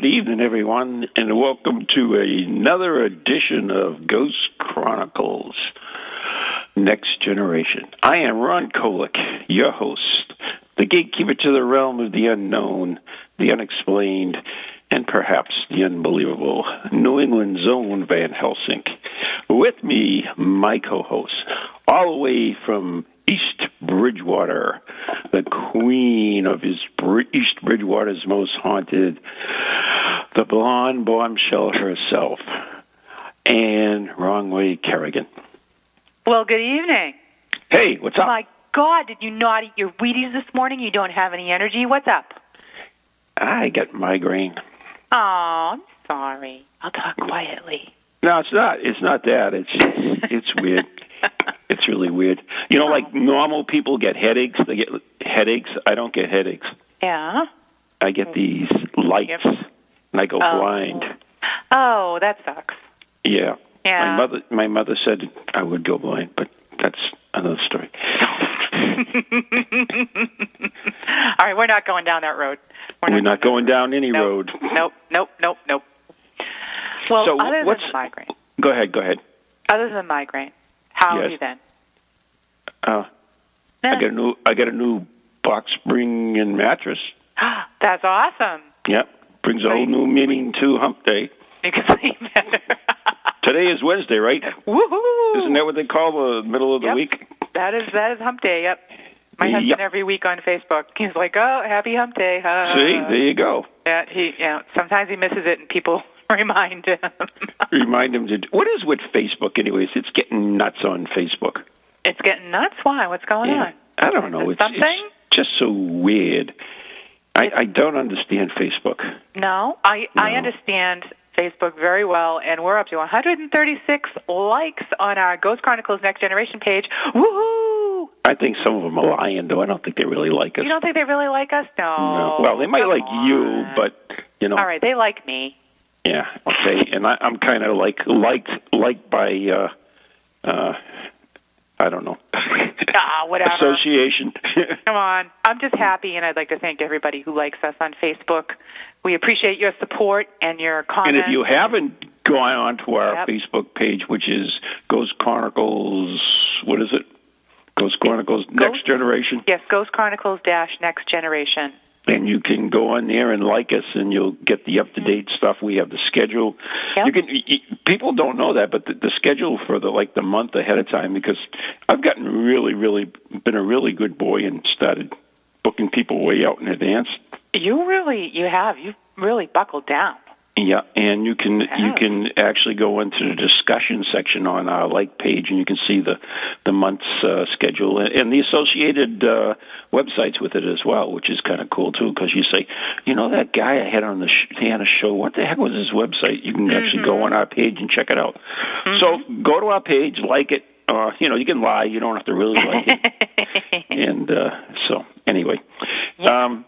Good evening, everyone, and welcome to another edition of Ghost Chronicles Next Generation. I am Ron Kolick, your host, the gatekeeper to the realm of the unknown, the unexplained, and perhaps the unbelievable, New England's own Van Helsing. With me, my co host, all the way from East Bridgewater, the queen of his East Bridgewater's most haunted, the blonde bombshell herself, and Wrong Way Kerrigan. Well, good evening. Hey, what's up? My God, did you not eat your Wheaties this morning? You don't have any energy. What's up? I got migraine. Oh, I'm sorry. I'll talk quietly. No, it's not. It's not that. It's it's weird. It's really weird. You know, like normal people get headaches. They get headaches. I don't get headaches. Yeah. I get these lights, Yep. and I go Oh. blind. Oh, that sucks. Yeah. Yeah. My mother, my mother said I would go blind, but that's another story. All right, we're not going down that road. We're not going down any Nope. road. Nope, nope, nope, nope. Well, So other what's- than migraine, Go ahead. Go ahead. other than migraine, how are Yes. you then? Uh, I got a new. I got a new box spring and mattress. That's awesome. Yep. Brings a whole new meaning to Hump Day. You can sleep better. Today is Wednesday, right? Woohoo! Isn't that what they call the middle of the Yep. week? That is that is Hump Day. Yep. My Yep. husband every week on Facebook, he's like, "Oh, happy Hump Day!" Uh, See, there you go. Yeah, he. Yeah, sometimes he misses it, and people remind him. Remind him to. What is with Facebook, anyways? It's getting nuts on Facebook. it's getting nuts. Why? What's going Yeah. on? I don't know. It's, something? it's just so weird. I, I don't understand Facebook. No, I I understand Facebook very well, and we're up to 136 likes on our Ghost Chronicles Next Generation page. Woohoo! I think some of them are lying, though. I don't think they really like us. You don't think they really like us? No. No. Well, they might Come like you, but you know. all right, they like me. Yeah. Okay. And I, I'm kind of like liked liked by uh, uh, I don't know. Ah, whatever. Association. Come on. I'm just happy, and I'd like to thank everybody who likes us on Facebook. We appreciate your support and your comments. and if you haven't gone on to our Yep. Facebook page, which is Ghost Chronicles, what is it? Ghost Chronicles Next Generation. yes, Ghost Chronicles Dash Next Generation. And you can go on there and like us, and you'll get the up to date stuff. We have the schedule. Yep. You can. y- y- People don't know that, but the, the schedule for the like the month ahead of time because I've gotten really, really been a really good boy and started booking people way out in advance. You really, you have, You've really buckled down. Yeah, and you can you can actually go into the discussion section on our like page, and you can see the the month's uh, schedule and, and the associated uh, websites with it as well, which is kind of cool too. Because you say, you know, that guy I had on the sh- he had a show. What the heck was his website? You can actually go on our page and check it out. So go to our page, like it. Uh, you know, you can lie. You don't have to really like it. and uh, so, anyway, um,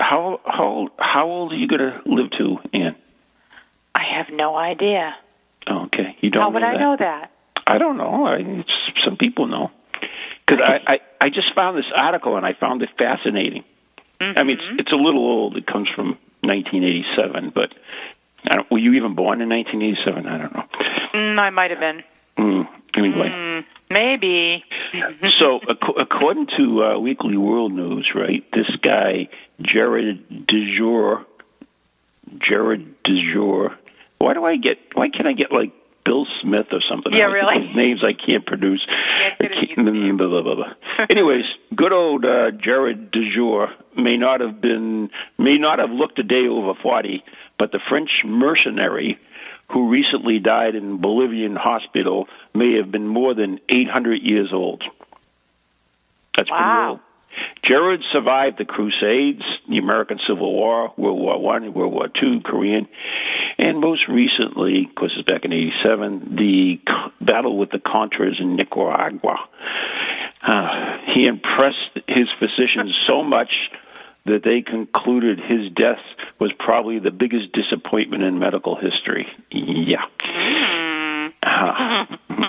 how how how old are you going to live to, Ann? I have no idea. Okay, you don't. How would know I know that? I don't know. I, it's, some people know because I, I I just found this article and I found it fascinating. I mean, Mm-hmm. it's it's a little old. It comes from 1987, but I don't, were you even born in 1987? I don't know. Mm, I might have been. Mm, anyway. Mm, maybe. so, ac- according to uh, Weekly World News, right, this guy, Jared DeJour, Jared DeJour, why do I get, why can't I get like Bill Smith or something? Yeah, I really? Names I can't produce. Yeah, I can't- blah, blah, blah, blah. Anyways, good old uh, Jared DeJour may not have been, may not have looked a day over 40, but the French mercenary who recently died in Bolivian hospital may have been more than 800 years old. That's Wow. pretty old. Jared survived the Crusades, the American Civil War, World War One, World War Two, Korean, and most recently, of course, it's back in '87, the battle with the Contras in Nicaragua. Uh, he impressed his physicians so much that they concluded his death was probably the biggest disappointment in medical history. Yeah. Uh,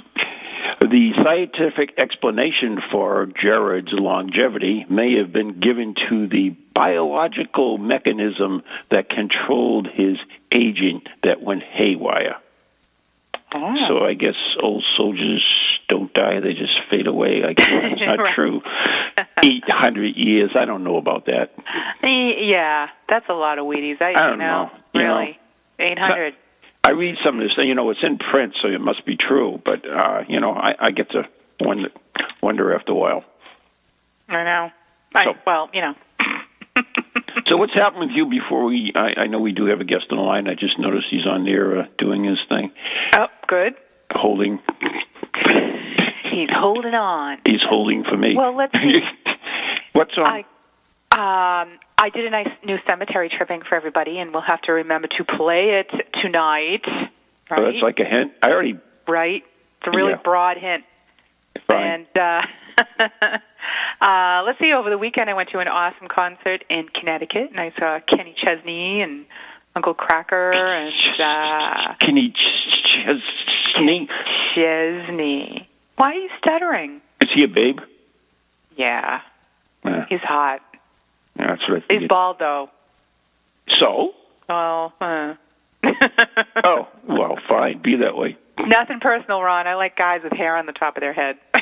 the scientific explanation for Jared's longevity may have been given to the biological mechanism that controlled his aging that went haywire. Oh. So I guess old soldiers don't die; they just fade away. I guess that's not Right. true. Eight hundred years. I don't know about that. Eh, Yeah, that's a lot of Wheaties. I, I don't you know, know. Really? 800. I read some of this, and you know, it's in print, so it must be true. But uh, you know, I, I get to wonder, wonder after a while. I know. I, So- well, you know. So what's happened with you before we? I, I know we do have a guest on the line. I just noticed he's on there uh, doing his thing, Oh, good. holding. He's holding on. He's holding for me. Well, let's see. what's on? I um I did a nice new cemetery tripping for everybody, and we'll have to remember to play it tonight. Right? Oh, that's like a hint. I already right. It's a really Yeah. broad hint. fine. And uh, uh, let's see. Over the weekend, I went to an awesome concert in Connecticut, and I saw Kenny Chesney and Uncle Kracker and uh, Can he ch- ch- Chesney. Why are you stuttering? Is he a babe? Yeah, Yeah, he's hot. that's what I He's bald though. So? Well, uh. Oh, well, fine. Be that way. Nothing personal, Ron. I like guys with hair on the top of their head.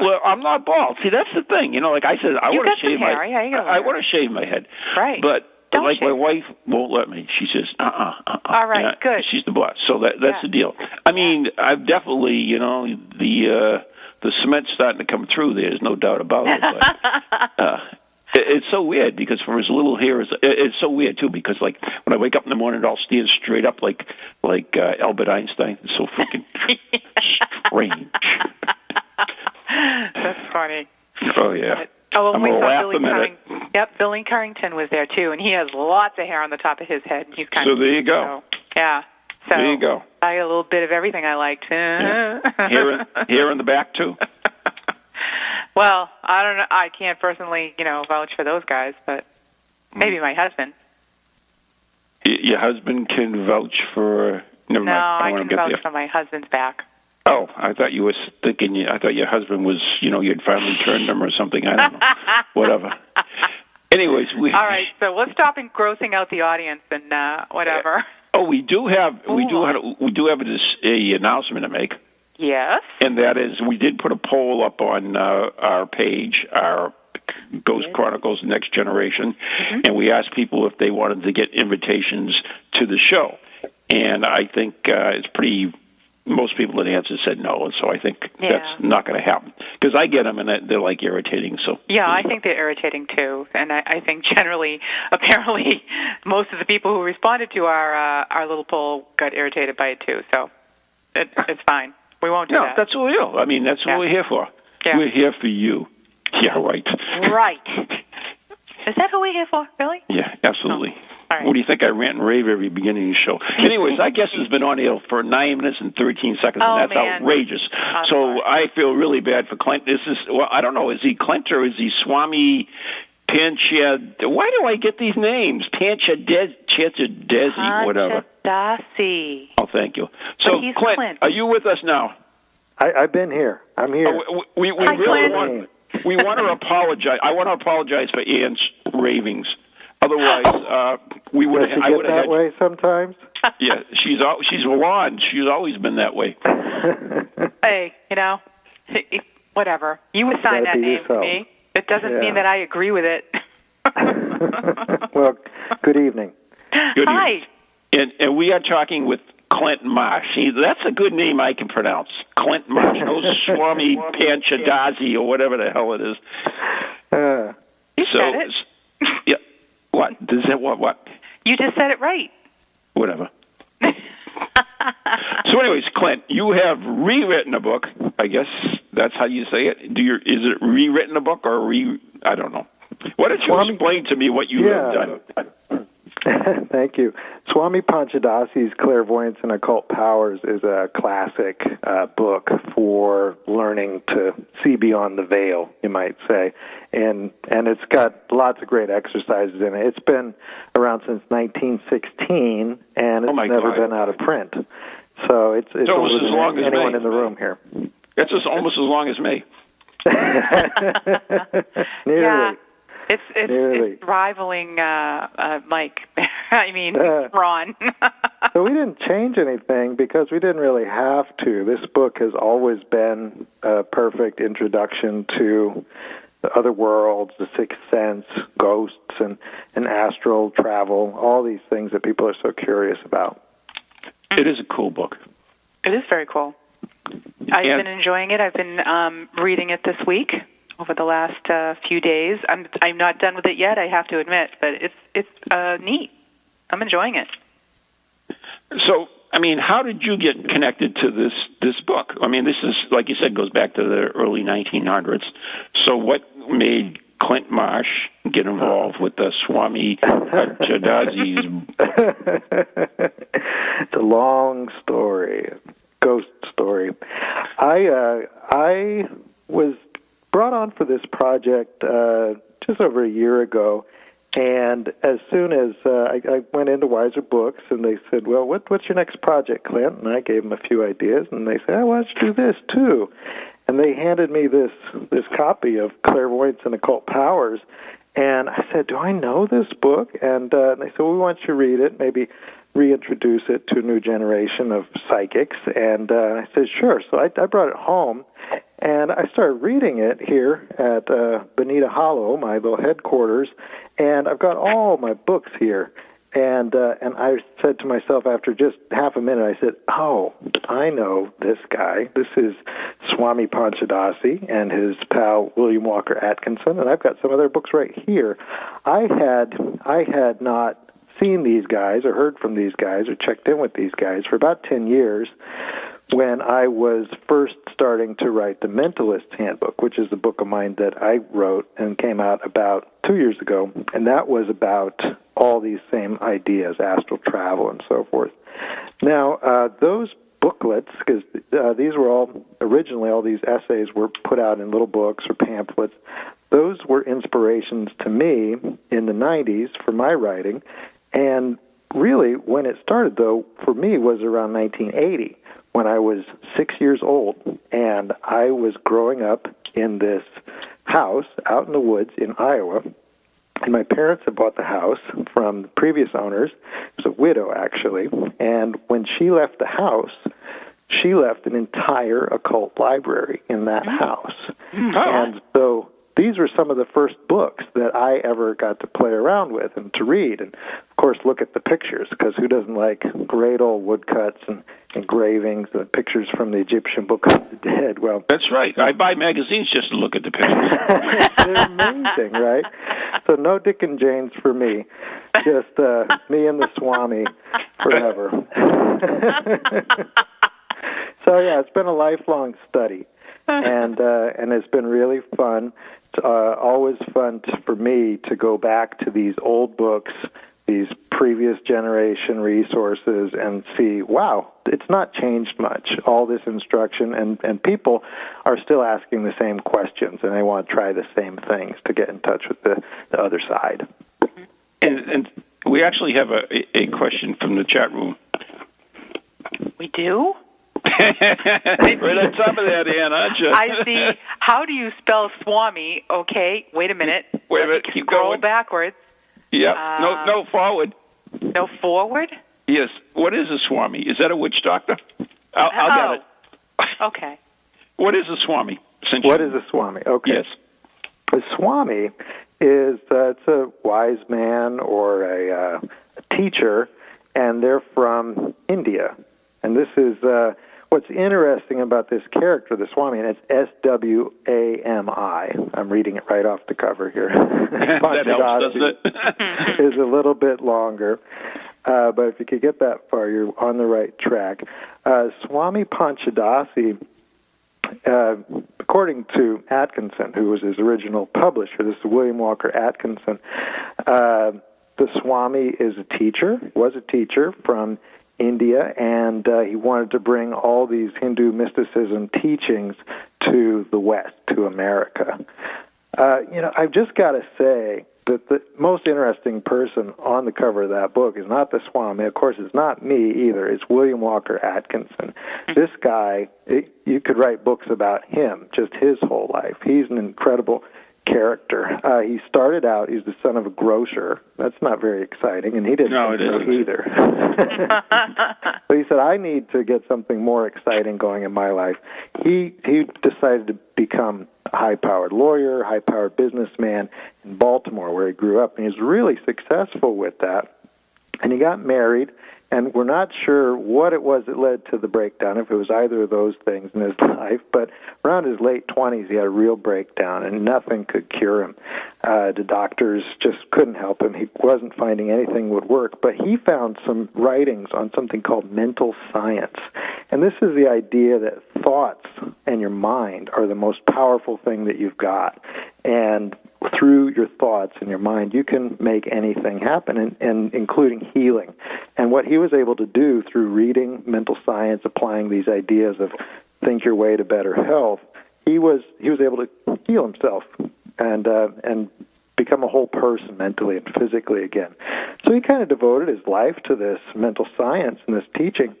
Well, I'm not bald. See, that's the thing. You know, like I said, I want to shave hair. my. Yeah, you got a I want to shave my head. Right. But Don't like my wife won't let me. She says, "Uh, uh-uh, uh, All right, good. She's the boss. So that that's Yeah. the deal. I mean, I've definitely, you know, the uh the cement's starting to come through. There's no doubt about it. But, uh, it's so weird because for as little hair as it's so weird too because like when I wake up in the morning, it all stands straight up like like uh, Albert Einstein. It's so freaking strange. That's funny. Oh yeah. Oh, I'm we saw Billy Yep, Billy Currington was there too, and he has lots of hair on the top of his head. And he's kind So of there you go. so, yeah. So There you go. I got a little bit of everything I liked. Yeah. here, in, hair in the back too. well, I don't know. I can't personally, you know, vouch for those guys, but maybe mm. my husband. Y- Your husband can vouch for. Never No, mind. I don't can vouch for my husband's back. Oh, I thought you were thinking. I thought your husband was. You know, you'd finally turned him or something. I don't know. Whatever. Anyways, we. All right, so let's stop engrossing out the audience and uh, whatever. Oh, we do have. We do have. We do have a, a announcement to make, Yes. and that is we did put a poll up on uh, our page, our Ghost Chronicles Next Generation, Mm-hmm. and we asked people if they wanted to get invitations to the show, and I think uh, it's pretty. Most people that answered said no, and so I think Yeah. that's not going to happen because I get them and they're like irritating. So Yeah, I think they're irritating too, and I, I think generally, apparently, most of the people who responded to our uh, our little poll got irritated by it too. So it, it's fine. We won't do no, that. that's what we do. I mean, that's what we're here for. Yeah. We're here for you. Yeah, right. right. Is that who we're here for? Really? Yeah, absolutely. Oh, all right. What do you think? I rant and rave every beginning of the show. Anyways, I guess it's been on air for nine minutes and thirteen seconds, Oh, and that's man. outrageous. I'm so sorry. I feel really bad for Clint. This is well, I don't know. Is he Clint or is he Swami Pancha? Why do I get these names? Pancha Des, Desi, whatever. Dasi. Oh, thank you. So, But he's Clint, Clint. are you with us now? I, I've been here. I'm here. Oh, we we, we Hi, really Clint. want we want to apologize. I want to apologize for Ian's ravings. Otherwise, uh, we would Does have. she I get would have that had. way sometimes? Yeah, she's al- she's blonde. She's always been that way. Hey, you know, whatever. You assign Gotta that name yourself. to me. It doesn't Yeah. mean that I agree with it. well, good evening. Good Hi. evening. And and we are talking with Clint Marsh. See, that's a good name I can pronounce. Clint Marsh. No Swami Panchadasi or whatever the hell it is. Uh, You so, said it. Yeah. What? Does that what? What? You just said it right. Whatever. So, anyways, Clint, you have rewritten a book. I guess that's how you say it. Do you? Is it rewritten a book or re? I don't know. Why don't you Swami- explain to me what you Yeah. have done? Thank you. Swami Panchadasi's Clairvoyance and Occult Powers is a classic uh, book for learning to see beyond the veil, you might say, and and it's got lots of great exercises in it. It's been around since 1916, and it's Oh, never God. been out of print. So it's it's almost older as than long as anyone me. in the room here. It's just almost as long as me. Nearly. Yeah. It's it's, Nearly. it's rivaling uh, uh, Mike. I mean Uh. Ron. so we didn't change anything because we didn't really have to. This book has always been a perfect introduction to the other worlds, the sixth sense, ghosts, and, and astral travel, all these things that people are so curious about. It is a cool book. it is very cool. I've And- been enjoying it. I've been um, reading it this week over the last uh, few days. I'm I'm not done with it yet. I have to admit, but it's it's uh, neat. I'm enjoying it. So, I mean, how did you get connected to this this book? I mean, this is like you said goes back to the early 1900s. So, what made Clint Marsh get involved with the Swami Panchadasi's? it's a long story, ghost story. I uh, I was brought on for this project uh, just over a year ago, and as soon as uh, I, I went into Weiser Books, and they said, "Well, what, what's your next project, Clint?" And I gave them a few ideas, and they said, "I want you to do this too." And they handed me this this copy of Clairvoyance and Occult Powers, and I said, "Do I know this book?" And, uh, and they said, well, "We want you to read it, maybe reintroduce it to a new generation of psychics." And uh, I said, "Sure." So I, I brought it home, and I started reading it here at uh, Bonita Hollow, my little headquarters, and I've got all my books here. And uh, and I said to myself after just half a minute, I said, "Oh, I know this guy. This is Swami Panchadasi and his pal William Walker Atkinson, and I've got some of their books right here. I had I had not seen these guys or heard from these guys or checked in with these guys for about 10 years when I was first starting to write the Mentalist Handbook, which is the book of mine that I wrote and came out about two years ago. And that was about all these same ideas, astral travel and so forth. Now, uh, those booklets, because uh, these were all originally, all these essays were put out in little books or pamphlets. Those were inspirations to me in the 90s for my writing. And really, when it started, though, for me was around 1980 when I was six years old, and I was growing up in this house out in the woods in Iowa. And my parents had bought the house from the previous owners. It was a widow, actually. And when she left the house, she left an entire occult library in that mm. house. Hmm. And so these were some of the first books that I ever got to play around with and to read. And of course, look at the pictures, because who doesn't like great old woodcuts and engravings and pictures from the Egyptian Book of the Dead? Well, That's right. I buy magazines just to look at the pictures. they're amazing, right? So no Dick and Janes for me, just uh, me and the Swami forever. so yeah, it's been a lifelong study, and uh, and it's been really fun. It's uh, always fun to, for me to go back to these old books, these previous generation resources, and see, wow, it's not changed much. All this instruction, and and people are still asking the same questions, and they want to try the same things to get in touch with the, the other side. and, and we actually have a, a question from the chat room. We do. right on top of that, Ann, aren't you? I see. How do you spell Swami? Okay, wait a minute. Wait a minute, keep Scroll going. backwards. Yeah. Uh, no, no, forward. No forward? Yes. What is a Swami? Is that a witch doctor? I'll, I'll Oh. get it. Okay. What is a Swami? Since What you- is a Swami? Okay. Yes. A Swami is uh, it's a wise man or a, uh, a teacher, and they're from India. And this is uh, what's interesting about this character, the Swami, and it's S W A M I. I'm reading it right off the cover here. that helps, doesn't it? is a little bit longer. Uh, but if you could get that far, you're on the right track. Uh, Swami Panchadasi, uh, according to Atkinson, who was his original publisher, this is William Walker Atkinson, uh, the Swami is a teacher, was a teacher from India, and uh, he wanted to bring all these Hindu mysticism teachings to the West, to America. Uh, you know, I've just got to say that the most interesting person on the cover of that book is not the Swami. Of course, it's not me either. It's William Walker Atkinson. This guy, it, you could write books about him, just his whole life. He's an incredible character. Uh, he started out, he's the son of a grocer. That's not very exciting, and he didn't No, think it either. but he said, I need to get something more exciting going in my life. He he decided to become a high powered lawyer, high powered businessman in Baltimore where he grew up and he was really successful with that. And he got married and we're not sure what it was that led to the breakdown, if it was either of those things in his life, but around his late 20s, he had a real breakdown, and nothing could cure him. Uh, the doctors just couldn't help him. He wasn't finding anything would work, but he found some writings on something called mental science. And this is the idea that thoughts and your mind are the most powerful thing that you've got. And through your thoughts and your mind, you can make anything happen, and, and including healing. And what he was able to do through reading mental science, applying these ideas of think your way to better health, he was he was able to heal himself and uh, and become a whole person mentally and physically again. So he kind of devoted his life to this mental science and this teaching.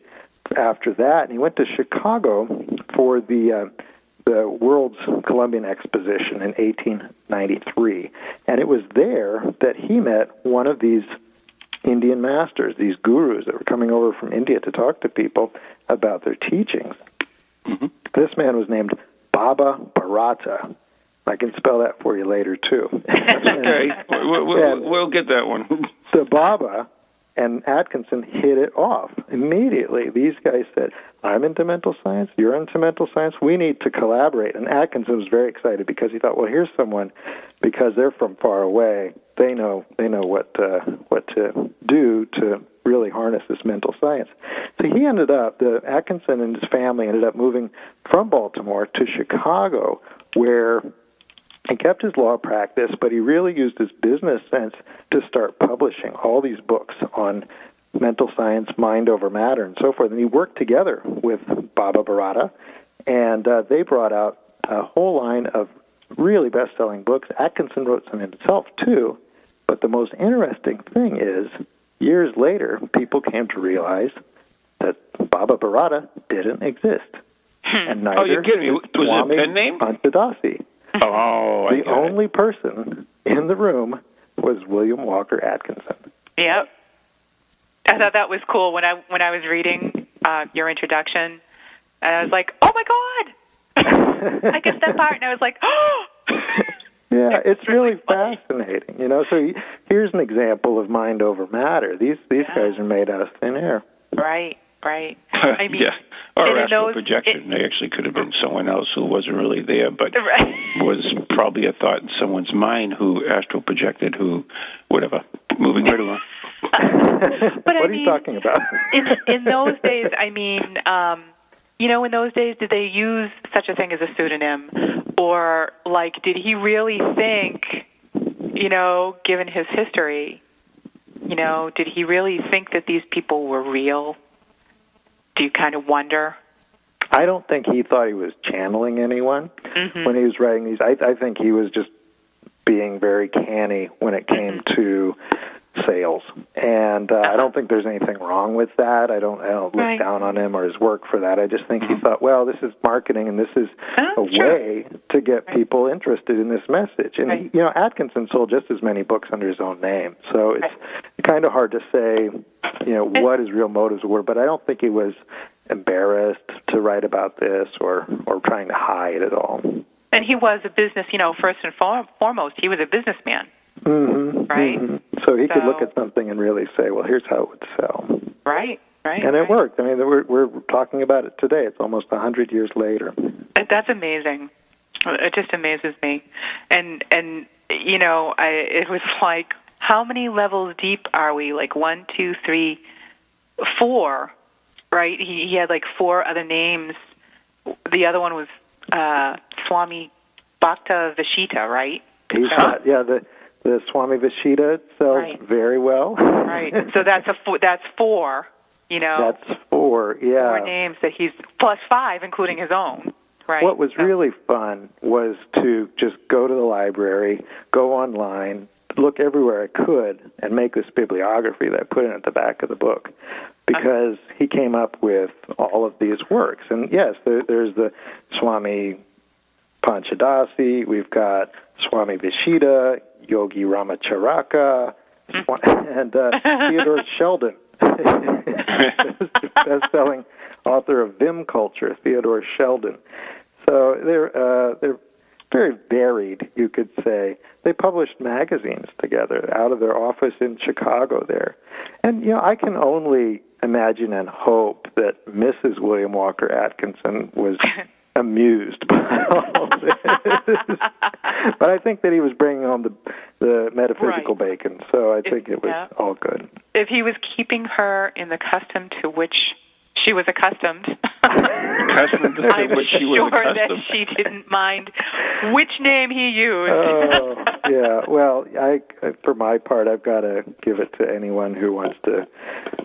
After that, and he went to Chicago for the uh, the World's Columbian Exposition in 1893. And it was there that he met one of these Indian masters, these gurus that were coming over from India to talk to people about their teachings. Mm-hmm. This man was named Baba Bharata. I can spell that for you later, too. Okay, we'll, we'll, we'll get that one. So Baba and Atkinson hit it off immediately. These guys said, "I'm into mental science. You're into mental science. We need to collaborate." And Atkinson was very excited because he thought, "Well, here's someone because they're from far away. They know they know what uh, what to do to really harness this mental science." So he ended up the Atkinson and his family ended up moving from Baltimore to Chicago, where he kept his law practice, but he really used his business sense to start publishing all these books on mental science, mind over matter, and so forth. And he worked together with Baba Bharata, and uh, they brought out a whole line of really best-selling books. Atkinson wrote some himself too, but the most interesting thing is, years later, people came to realize that Baba Bharata didn't exist, and neither Oh, you're kidding me. Was it a Swami pen name? Panchadasi. Oh, I The get it. only person in the room was William Walker Atkinson. Yep. I thought that was cool when I when I was reading uh, your introduction, and I was like, "Oh my god!" I get that part, and I was like, "Oh." Yeah, it's really fascinating. You know, so here's an example of mind over matter. These these Yeah. guys are made out of thin air. Right, right. I mean, yeah. Or and in astral those- projection. they actually could have been someone else who wasn't really there, but Right. was probably a thought in someone's mind who astral projected, who, whatever. Moving right along. But what I are mean, you talking about? in in those days, I mean, um, you know, in those days, did they use such a thing as a pseudonym, or like, did he really think, you know, given his history, you know, did he really think that these people were real? Do you kind of wonder? I don't think he thought he was channeling anyone Mhm. when he was writing these. I, I think he was just being very canny when it came to sales. And uh, I don't think there's anything wrong with that. I don't, I don't look Right. down on him or his work for that. I just think he thought, well, this is marketing and this is Oh, a sure. way to get people interested in this message. And Right. you know, Atkinson sold just as many books under his own name, so it's Right. kind of hard to say, you know, what his real motives were. But I don't think he was embarrassed to write about this or or trying to hide at all. And he was a business, you know, first and foremost, he was a businessman, hmm Right. So he could look at something and really say, well, here's how it would sell. right? Right. And it right. worked. I mean, we're we're talking about it today. It's almost a hundred years later. That's amazing. It just amazes me. And and you know, I it was like how many levels deep are we? Like one, two, three, four, right? He he had like four other names. The other one was uh Swami Bhakta Vishita, right? He's So- yeah, the the Swami Vishita sells Right. very well. right. So that's a four, that's four. You know, That's four. Yeah. four names that he's plus five, including his own. Right. What was So- really fun was to just go to the library, go online, look everywhere I could, and make this bibliography that I put in at the back of the book. Because he came up with all of these works. And yes, there, there's the Swami Panchadasi, we've got Swami Vishita, Yogi Ramacharaka, and uh, Theodore Sheldon, best-selling author of Vim Culture, Theodore Sheldon. So they're uh, they're very varied, you could say. They published magazines together out of their office in Chicago there, and you know I can only imagine and hope that Mrs. William Walker Atkinson was amused by all this. but I think that he was bringing home the the metaphysical Right. bacon, so I think it was yeah. all good. if he was keeping her in the custom to which she was accustomed. Accustomed to I'm which she was sure accustomed. that she didn't mind which name he used. oh yeah well i uh, for my part i've got to give it to anyone who wants to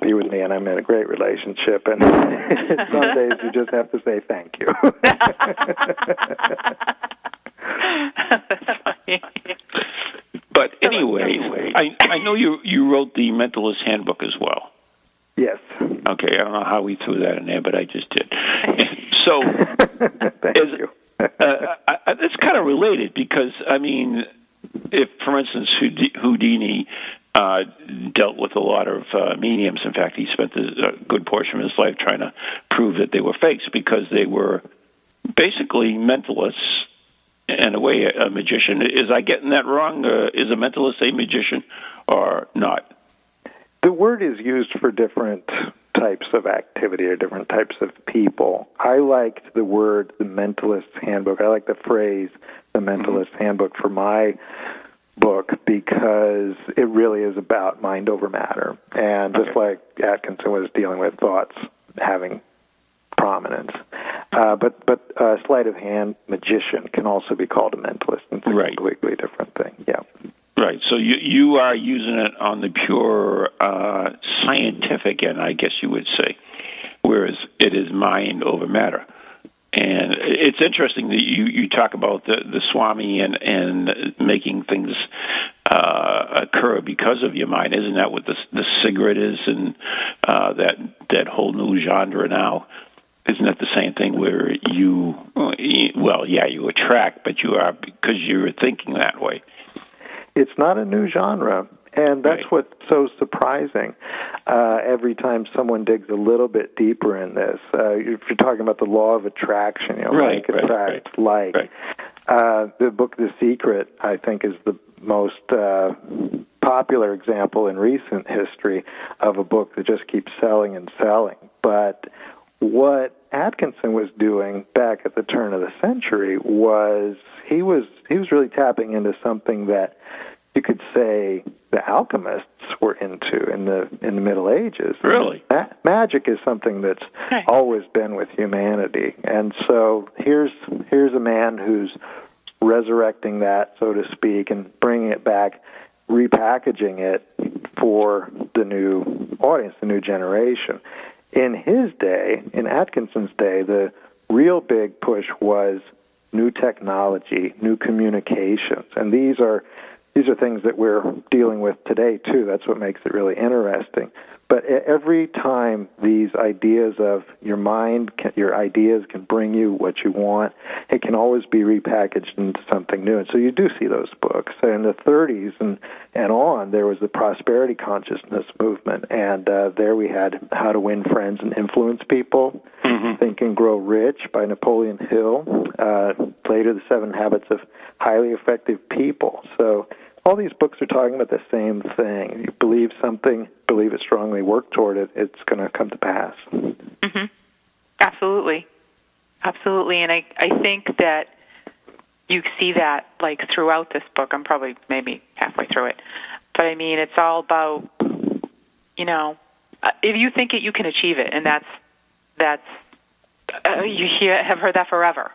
be with me and i'm in a great relationship and some days you just have to say thank you But anyway, I I know you you wrote the Mentalist Handbook as well. Yes Okay, I don't know how we threw that in there, but I just did. so thank Is- you uh, I, I, it's kind of related because I mean, if for instance Houdini uh, dealt with a lot of uh, mediums, in fact, he spent a, a good portion of his life trying to prove that they were fakes because they were basically mentalists. In a way, a magician. Is I getting that wrong? Uh, is a mentalist a magician or not? The word is used for different types of activity or different types of people. I liked the word the mentalist's handbook. I like the phrase the mentalist handbook for my book because it really is about mind over matter. And just like Atkinson was dealing with thoughts having prominence. Uh, but but uh, sleight of hand magician can also be called a mentalist. It's a Right. completely different thing. So you you are using it on the pure uh, scientific end, I guess you would say, whereas it is mind over matter. And it's interesting that you, you talk about the, the Swami and, and making things uh, occur because of your mind. Isn't that what the, the cigarette is and uh, that that whole new genre now? Isn't that the same thing where you, well, yeah, you attract, but you are because you're thinking that way. It's not a new genre and that's Right. what's so surprising uh, every time someone digs a little bit deeper in this uh, if you're talking about the law of attraction you know Right, like right, attracts like right. uh, the book the secret i think is the most uh, popular example in recent history of a book that just keeps selling and selling but what Atkinson was doing back at the turn of the century was he was he was really tapping into something that you could say the alchemists were into in the in the Middle Ages. Really? Ma- magic is something that's Right. always been with humanity, and so here's here's a man who's resurrecting that, so to speak, and bringing it back, repackaging it for the new audience, the new generation. In his day, in Atkinson's day, the real big push was new technology, new communications, and these are these are things that we're dealing with today too. That's what makes it really interesting. But every time these ideas of your mind, can, your ideas can bring you what you want, it can always be repackaged into something new. And so you do see those books. In the 30s and, and on, there was the prosperity consciousness movement. And uh, there we had How to Win Friends and Influence People, mm-hmm. Think and Grow Rich by Napoleon Hill, uh, later, The Seven Habits of Highly Effective People. So all these books are talking about the same thing. You believe something, believe it strongly, work toward it, it's going to come to pass. Mm-hmm. Absolutely. Absolutely. And I, I think that you see that like throughout this book. I'm probably maybe halfway through it. But I mean, it's all about, you know, uh, if you think it, you can achieve it. And that's, that's, uh, you hear, have heard that forever.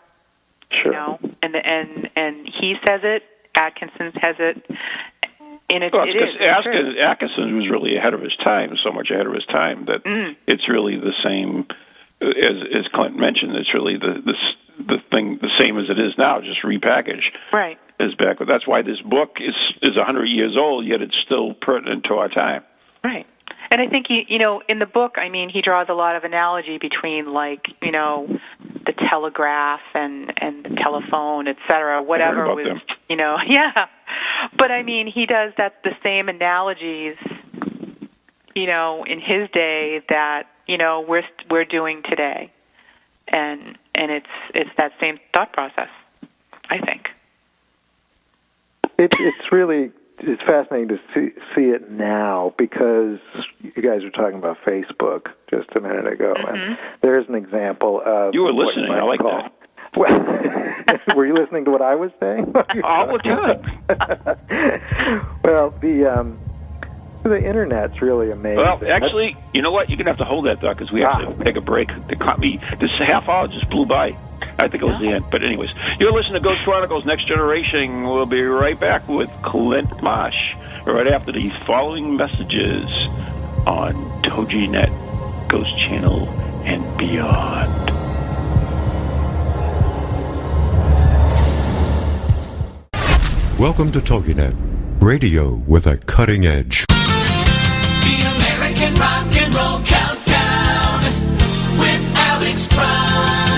Sure. You know, and, and, and he says it, Atkinson has it. And it, well, it because is, Atkinson was really ahead of his time, so much ahead of his time that mm. it's really the same. As as Clint mentioned, it's really the the the thing the same as it is now, just repackaged. Right. As back, that's why this book is is a hundred years old, yet it's still pertinent to our time. Right. And I think he, you know, in the book, I mean, he draws a lot of analogy between like, you know, the telegraph and and the telephone, et cetera, whatever was, them. you know, yeah. But I mean, he does that the same analogies, you know, in his day that you know we're we're doing today, and and it's it's that same thought process, I think. It's it's really it's fascinating to see see it now because you guys were talking about Facebook just a minute ago, mm-hmm. and there's an example of you were listening. I like call, that. Well, were you listening to what I was saying? All the time. well, the um, the internet's really amazing. Well, actually, you know what? You're gonna have to hold that thought because we have Ah. to take a break. The caught me. This half hour just blew by. I think it was the end. But anyways, you're listening to Ghost Chronicles Next Generation. We'll be right back with Clint Marsh right after these following messages on TogiNet, Ghost Channel, and beyond. Welcome to TogiNet, radio with a cutting edge. The American Rock and Roll Countdown with Alex Price.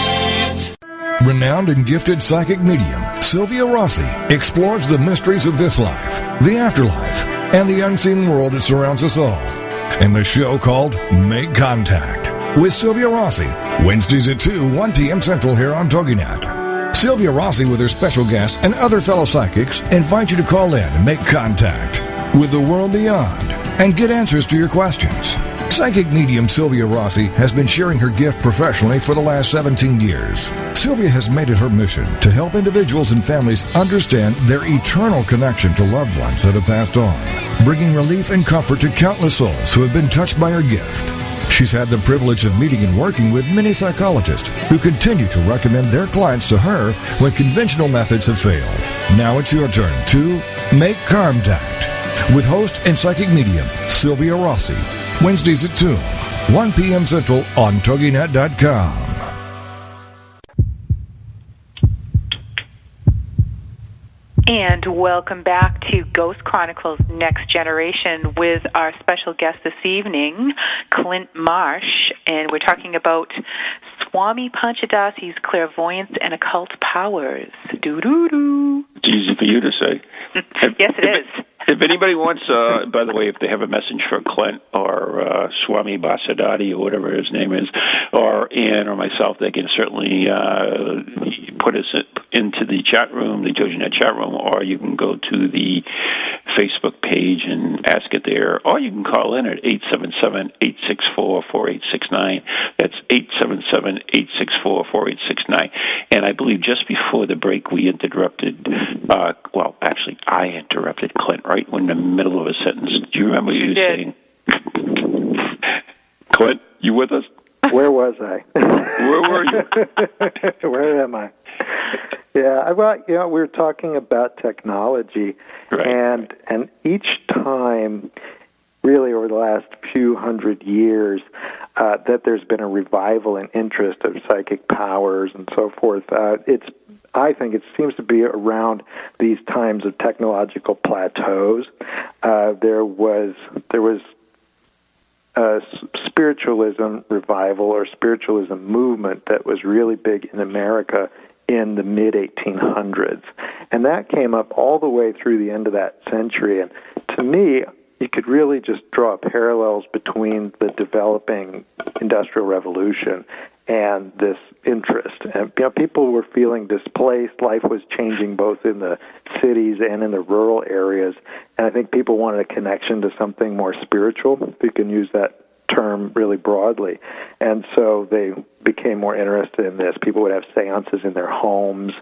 Renowned and gifted psychic medium Sylvia Rossi explores the mysteries of this life, the afterlife, and the unseen world that surrounds us all. In the show called Make Contact with Sylvia Rossi, Wednesdays at 2, 1 p.m. Central here on TogiNet. Sylvia Rossi, with her special guests and other fellow psychics, invite you to call in and make contact with the world beyond and get answers to your questions. Psychic medium Sylvia Rossi has been sharing her gift professionally for the last 17 years. Sylvia has made it her mission to help individuals and families understand their eternal connection to loved ones that have passed on, bringing relief and comfort to countless souls who have been touched by her gift. She's had the privilege of meeting and working with many psychologists who continue to recommend their clients to her when conventional methods have failed. Now it's your turn to make contact with host and psychic medium Sylvia Rossi. Wednesdays at 2, 1 p.m. Central on TogiNet.com. And welcome back to Ghost Chronicles Next Generation with our special guest this evening, Clint Marsh. And we're talking about Swami Panchadasi's clairvoyance and occult powers. Doo doo doo. It's easy for you to say. Yes, it if, is. If anybody wants, uh, by the way, if they have a message for Clint or uh, Swami Basadati or whatever his name is, or Ian or myself, they can certainly uh, put us into the chat room, the TogiNet chat room, or you can go to the Facebook page and ask it there, or you can call in at 877-864-4869. That's 877-864-4869. And I believe just before the break we interrupted, uh, well, actually I interrupted Clint right in the middle of a sentence. Do you remember You you, did. saying? Clint, you with us? Where was I? Where were you? Where am I? Yeah, well, you know, we were talking about technology, Right. and and each time, really over the last few hundred years, uh, that there's been a revival in interest of psychic powers and so forth. Uh, it's I think it seems to be around these times of technological plateaus. Uh, there was there was uh, s- spiritualism revival or spiritualism movement that was really big in America in the mid 1800s. And that came up all the way through the end of that century. And to me, you could really just draw parallels between the developing industrial revolution and this interest. And you know, people were feeling displaced. Life was changing both in the cities and in the rural areas. And I think people wanted a connection to something more spiritual. If you can use that term really broadly. And so they became more interested in this. People would have seances in their homes.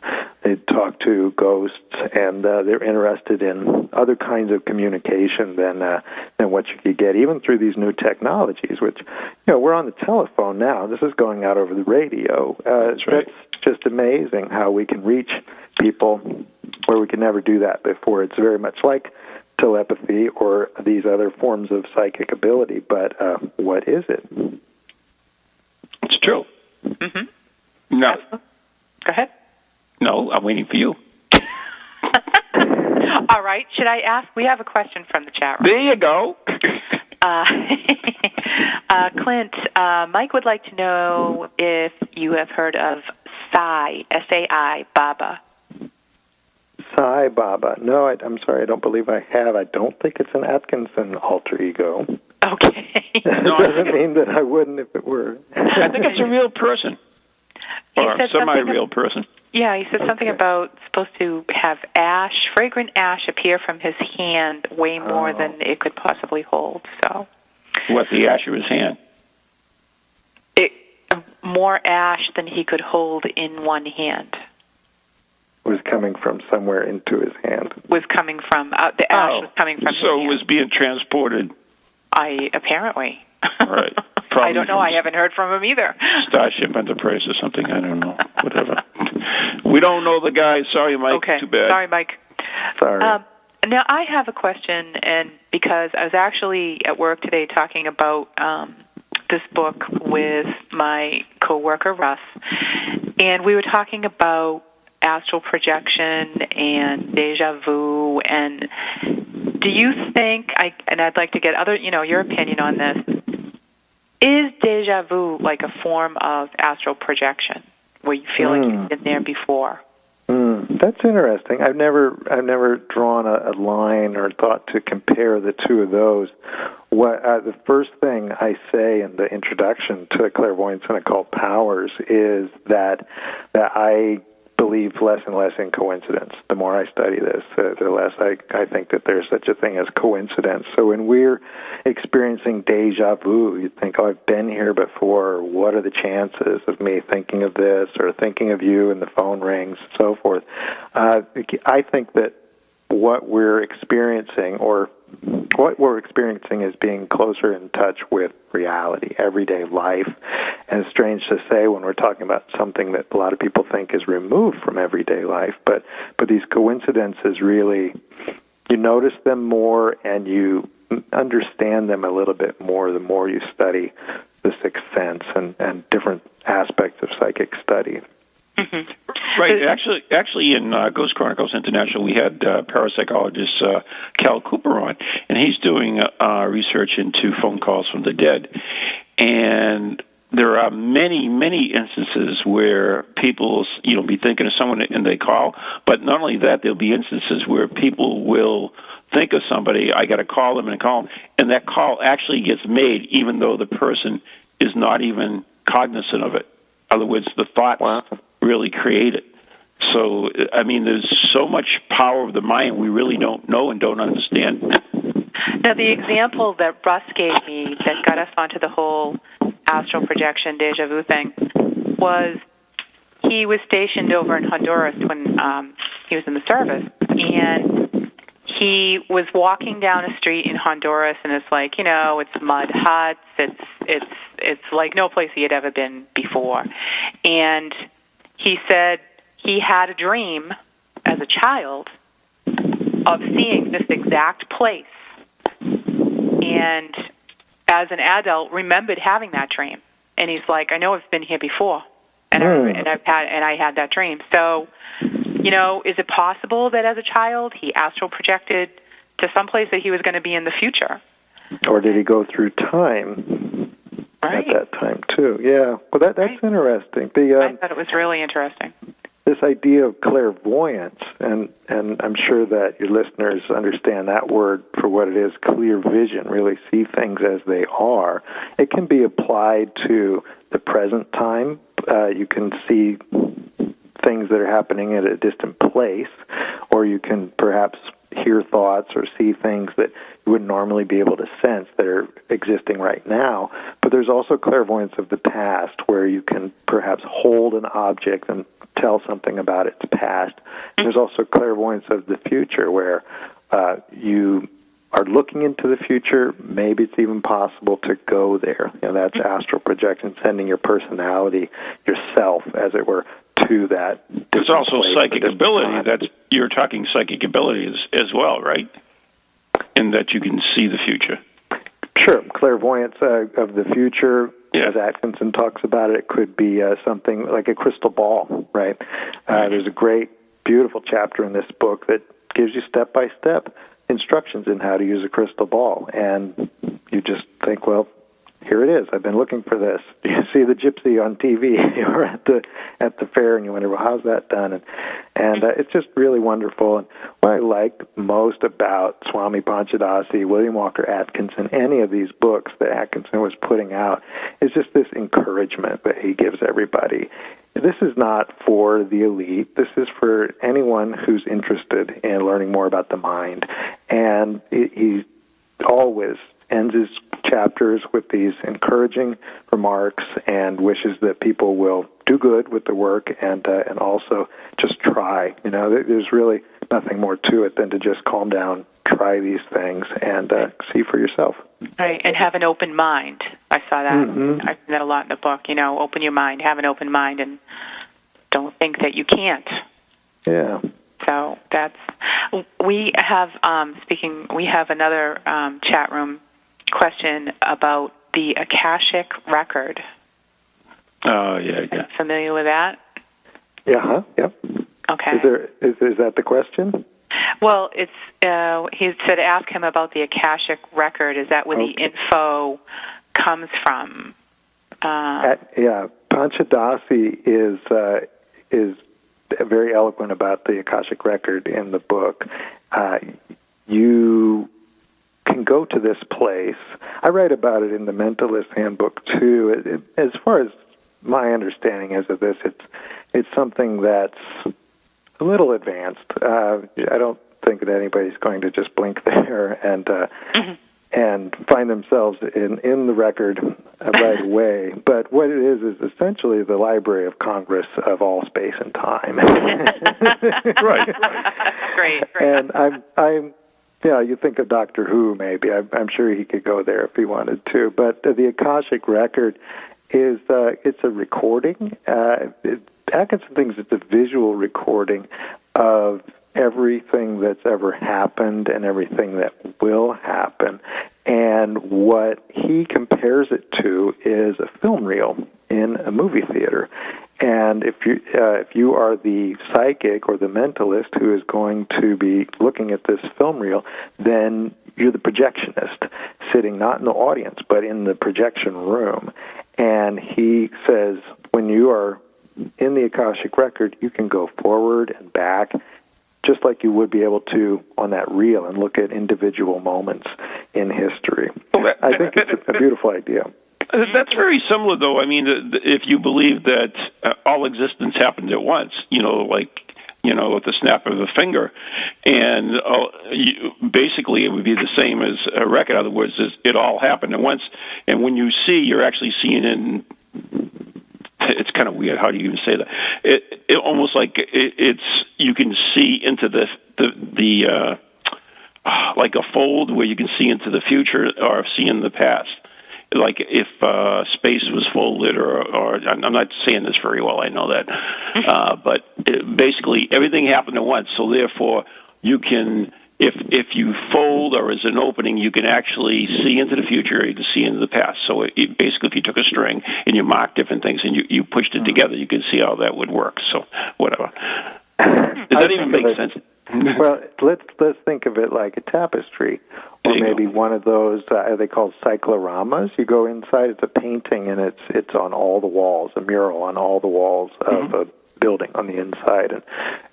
They'd talk to ghosts, and uh, they're interested in other kinds of communication than uh, than what you could get, even through these new technologies. Which, you know, we're on the telephone now. This is going out over the radio. Uh, That's right. That's just amazing how we can reach people where we could never do that before. It's very much like telepathy or these other forms of psychic ability, but uh, what is it? It's true. hmm No, Go ahead. no, I'm waiting for you. All right. Should I ask? We have a question from the chat room. There you go. Uh, uh, Clint, uh, Mike would like to know if you have heard of Sai, S A I, Baba. Sai Baba. No, I, I'm sorry, I don't believe I have. I don't think it's an Atkinson alter ego. Okay. That No, I doesn't mean that I wouldn't if it were. I think it's a real person He or a said something- semi-real person. Yeah, he said something Okay. about supposed to have ash, fragrant ash, appear from his hand way more Oh. than it could possibly hold. So, What the ash of his hand? it more ash than he could hold in one hand was coming from somewhere into his hand. was coming from uh, the ash Oh, was coming from. his so it hand. was being transported I apparently. Right. I don't know. I haven't heard from him either. Starship Enterprise or something. I don't know. Whatever. we don't know the guy. Sorry, Mike. okay. Too bad. Sorry, Mike. Sorry. Um, now I have a question, and because I was actually at work today talking about um, this book with my coworker Russ, and we were talking about astral projection and deja vu. And do you think? I and I'd like to get other, you know, your opinion on this. Is deja vu like a form of astral projection, where you feel like Hmm. you've been there before? Mm, that's interesting. I've never I've never drawn a, a line or thought to compare the two of those. What uh, the first thing I say in the introduction to clairvoyance and occult powers is that that I believe less and less in coincidence. The more I study this, uh, the less I, I think that there's such a thing as coincidence. So when we're experiencing deja vu, you think, oh, I've been here before. What are the chances of me thinking of this or thinking of you and the phone rings, and so forth? Uh, I think that what we're experiencing or what we're experiencing is being closer in touch with reality, everyday life. And it's strange to say when we're talking about something that a lot of people think is removed from everyday life, but but these coincidences really you notice them more and you understand them a little bit more the more you study the sixth sense and, and different aspects of psychic study. Mm-hmm. Right. Actually, actually, in uh, Ghost Chronicles International, we had uh, parapsychologist uh, Cal Cooper on, and he's doing uh, research into phone calls from the dead. And there are many, many instances where people, you know, be thinking of someone and they call. But not only that, there'll be instances where people will think of somebody. I got to call them and call them, and that call actually gets made, even though the person is not even cognizant of it. In other words, the thought Wow. Really create it. So, I mean, there's so much power of the mind we really don't know and don't understand. Now, the example that Russ gave me that got us onto the whole astral projection deja vu thing was he was stationed over in Honduras when um, he was in the service, and he was walking down a street in Honduras, and it's like you know, it's mud huts, it's it's it's like no place he had ever been before, and he said he had a dream as a child of seeing this exact place, and as an adult remembered having that dream, and he's like, I know I've been here before and Mm. I, and I've had and I had that dream. So, you know, is it possible that as a child he astral projected to some place that he was going to be in the future? Or did he go through time Right. at that time too? Yeah. Well, that that's Right. interesting. The I um, thought it was really interesting. this idea of clairvoyance, and and I'm sure that your listeners understand that word for what it is, clear vision, really see things as they are. It can be applied to the present time. Uh, you can see things that are happening at a distant place, or you can perhaps hear thoughts or see things that you wouldn't normally be able to sense that are existing right now. But there's also clairvoyance of the past where you can perhaps hold an object and tell something about its past. And there's also clairvoyance of the future where uh, you are looking into the future. Maybe it's even possible to go there. You know, that's astral projection, sending your personality, yourself, as it were, to that. There's also psychic ability. time. That's you're talking psychic abilities as well, right? In that you can see the future. Sure, clairvoyance uh, of the future, Yeah. as Atkinson talks about it, it could be uh, something like a crystal ball, right? Uh, there's a great, beautiful chapter in this book that gives you step by step instructions in how to use a crystal ball, and you just think, well, here it is. I've been looking for this. You see the gypsy on TV or at the at the fair, and you wonder, well, how's that done? And and uh, it's just really wonderful. And what I like most about Swami Panchadasi, William Walker Atkinson, any of these books that Atkinson was putting out, is just this encouragement that he gives everybody. This is not for the elite. This is for anyone who's interested in learning more about the mind. And he always ends his chapters with these encouraging remarks and wishes that people will do good with the work and uh, and also just try. You know, there's really nothing more to it than to just calm down, try these things, and uh, see for yourself. Right, and have an open mind. I saw that. Mhm. I see that a lot in the book. You know, open your mind, have an open mind, and don't think that you can't. Yeah. So that's we have um, speaking. We have another um, chat room question about the akashic record. Oh yeah, yeah. Familiar with that? Yeah. Huh? Yep. Okay. Is there is is that the question? Well, it's uh, he said ask him about the akashic record. Is that where the info comes from? Uh, At, yeah, Panchadasi is uh, is very eloquent about the Akashic record in the book. Uh, you can go to this place. I write about it in the Mentalist Handbook too. It, it, as far as my understanding is of this, it's it's something that's a little advanced. Uh, I don't think that anybody's going to just blink there and uh, and find themselves in in the record right away. But what it is is essentially the Library of Congress of all space and time. Right. great, great. and I'm I'm yeah, you think of Doctor Who maybe. I'm, I'm sure he could go there if he wanted to. But uh, the Akashic record is uh, it's a recording. Uh, it, Atkinson thinks it's a visual recording of everything that's ever happened and everything that will happen. And what he compares it to is a film reel in a movie theater. And if you uh, if you are the psychic or the mentalist who is going to be looking at this film reel, then you're the projectionist sitting not in the audience but in the projection room. And he says when you are in the Akashic record, you can go forward and back just like you would be able to on that reel and look at individual moments in history. I think it's a beautiful idea. That's very similar, though. I mean, if you believe that uh, all existence happened at once, you know, like you know, with the snap of a finger, and uh, basically it would be the same as a record. In other words, it all happened at once, and when you see, you're actually seeing in it's kind of weird. How do you even say that? It, it almost like it, it's you can see into the the the uh, like a fold where you can see into the future or see in the past. Like if uh, space was folded, or, or I'm not saying this very well. I know that, uh, but it, basically everything happened at once. So therefore, you can if if you fold or is an opening, you can actually see into the future. Or you can see into the past. So it, it, basically, if you took a string and you marked different things and you you pushed it together, you can see how that would work. So whatever. Does that even make sense? well, let's let's think of it like a tapestry, or maybe one of those. Uh, are they called cycloramas? You go inside; it's a painting, and it's it's on all the walls, a mural on all the walls of mm-hmm. a building on the inside, and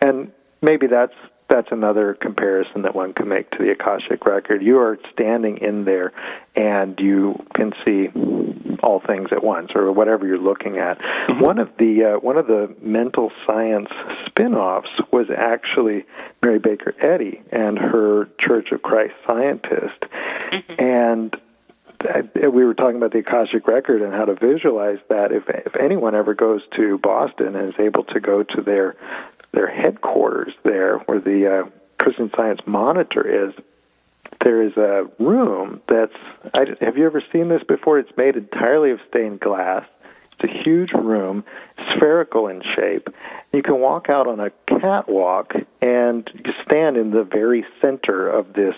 and maybe that's that's another comparison that one can make to the Akashic record. You are standing in there and you can see all things at once or whatever you're looking at. Mm-hmm. One of the uh, one of the mental science spin-offs was actually Mary Baker Eddy and her Church of Christ scientist. Mm-hmm. And we were talking about the Akashic record and how to visualize that. If if anyone ever goes to Boston and is able to go to their their headquarters there, where the uh, Christian Science Monitor is, there is a room that's. I, have you ever seen this before? It's made entirely of stained glass. It's a huge room, spherical in shape. You can walk out on a catwalk and you stand in the very center of this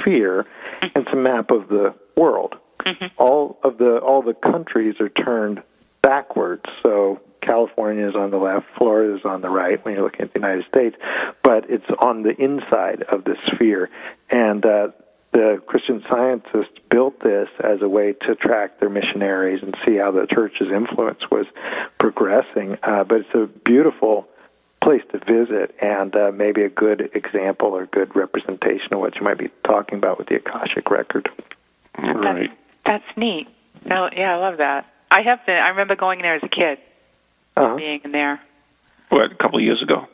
sphere. It's a map of the world. Mm-hmm. All of the all the countries are turned backwards. So California is on the left, Florida is on the right when you're looking at the United States, but it's on the inside of the sphere. And uh, the Christian scientists built this as a way to track their missionaries and see how the church's influence was progressing. Uh, but it's a beautiful place to visit and uh, maybe a good example or good representation of what you might be talking about with the Akashic record. Right. That's, that's neat. Oh, yeah, I love that. I have been. I remember going there as a kid uh-huh. being in there. What, a couple of years ago?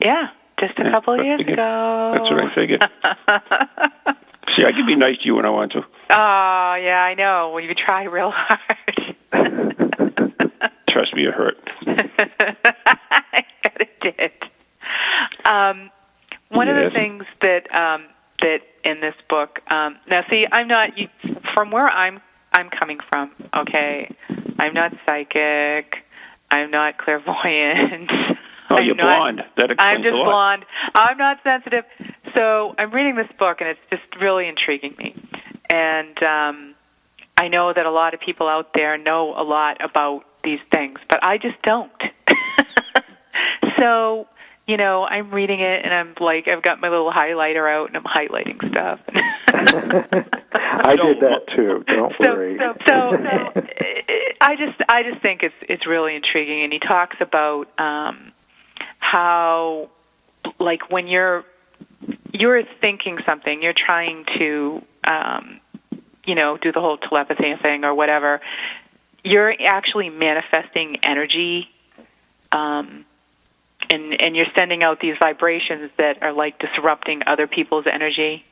Yeah, just a yeah, couple of years ago. That's what I figured. See, I can be nice to you when I want to. Oh, yeah, I know. Well, you try real hard. Trust me, it hurt. I bet it did. Um, one yes. of the things that um, that in this book. Um, now, see, I'm not you, from where I'm I'm coming from. Okay, I'm not psychic. I'm not clairvoyant. Oh, you're not, blonde. That explains I'm just a lot. blonde. I'm not sensitive. So I'm reading this book, and it's just really intriguing me. And um, I know that a lot of people out there know a lot about these things, but I just don't. so you know, I'm reading it and I'm like, I've got my little highlighter out and I'm highlighting stuff. I did that too. Don't so, worry. So, so, so, I just, I just think it's it's really intriguing, and he talks about um, how, like, when you're you're thinking something, you're trying to, um, you know, do the whole telepathy thing or whatever. You're actually manifesting energy. Um, and and you're sending out these vibrations that are like disrupting other people's energy.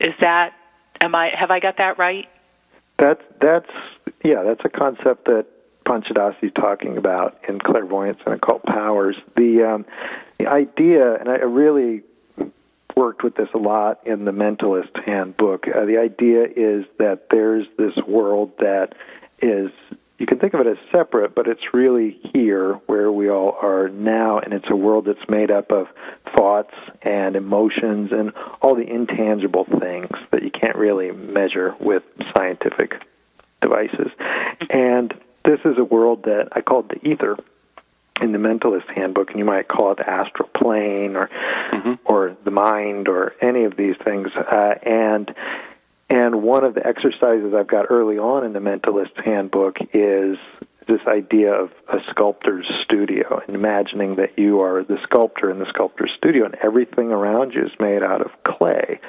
Is that am I have I got that right? That's that's yeah, that's a concept that Panchadasi is talking about in clairvoyance and occult powers. The um, the idea, and I really worked with this a lot in the Mentalist Handbook. Uh, the idea is that there's this world that is you can think of it as separate, but it's really here where we all are now, and it's a world that's made up of thoughts and emotions and all the intangible things that you can't really measure with scientific devices. And this is a world that I call the ether in the mentalist handbook and you might call it the astral plane or mm-hmm. or the mind or any of these things uh, and and one of the exercises I've got early on in the Mentalist Handbook is this idea of a sculptor's studio and imagining that you are the sculptor in the sculptor's studio and everything around you is made out of clay.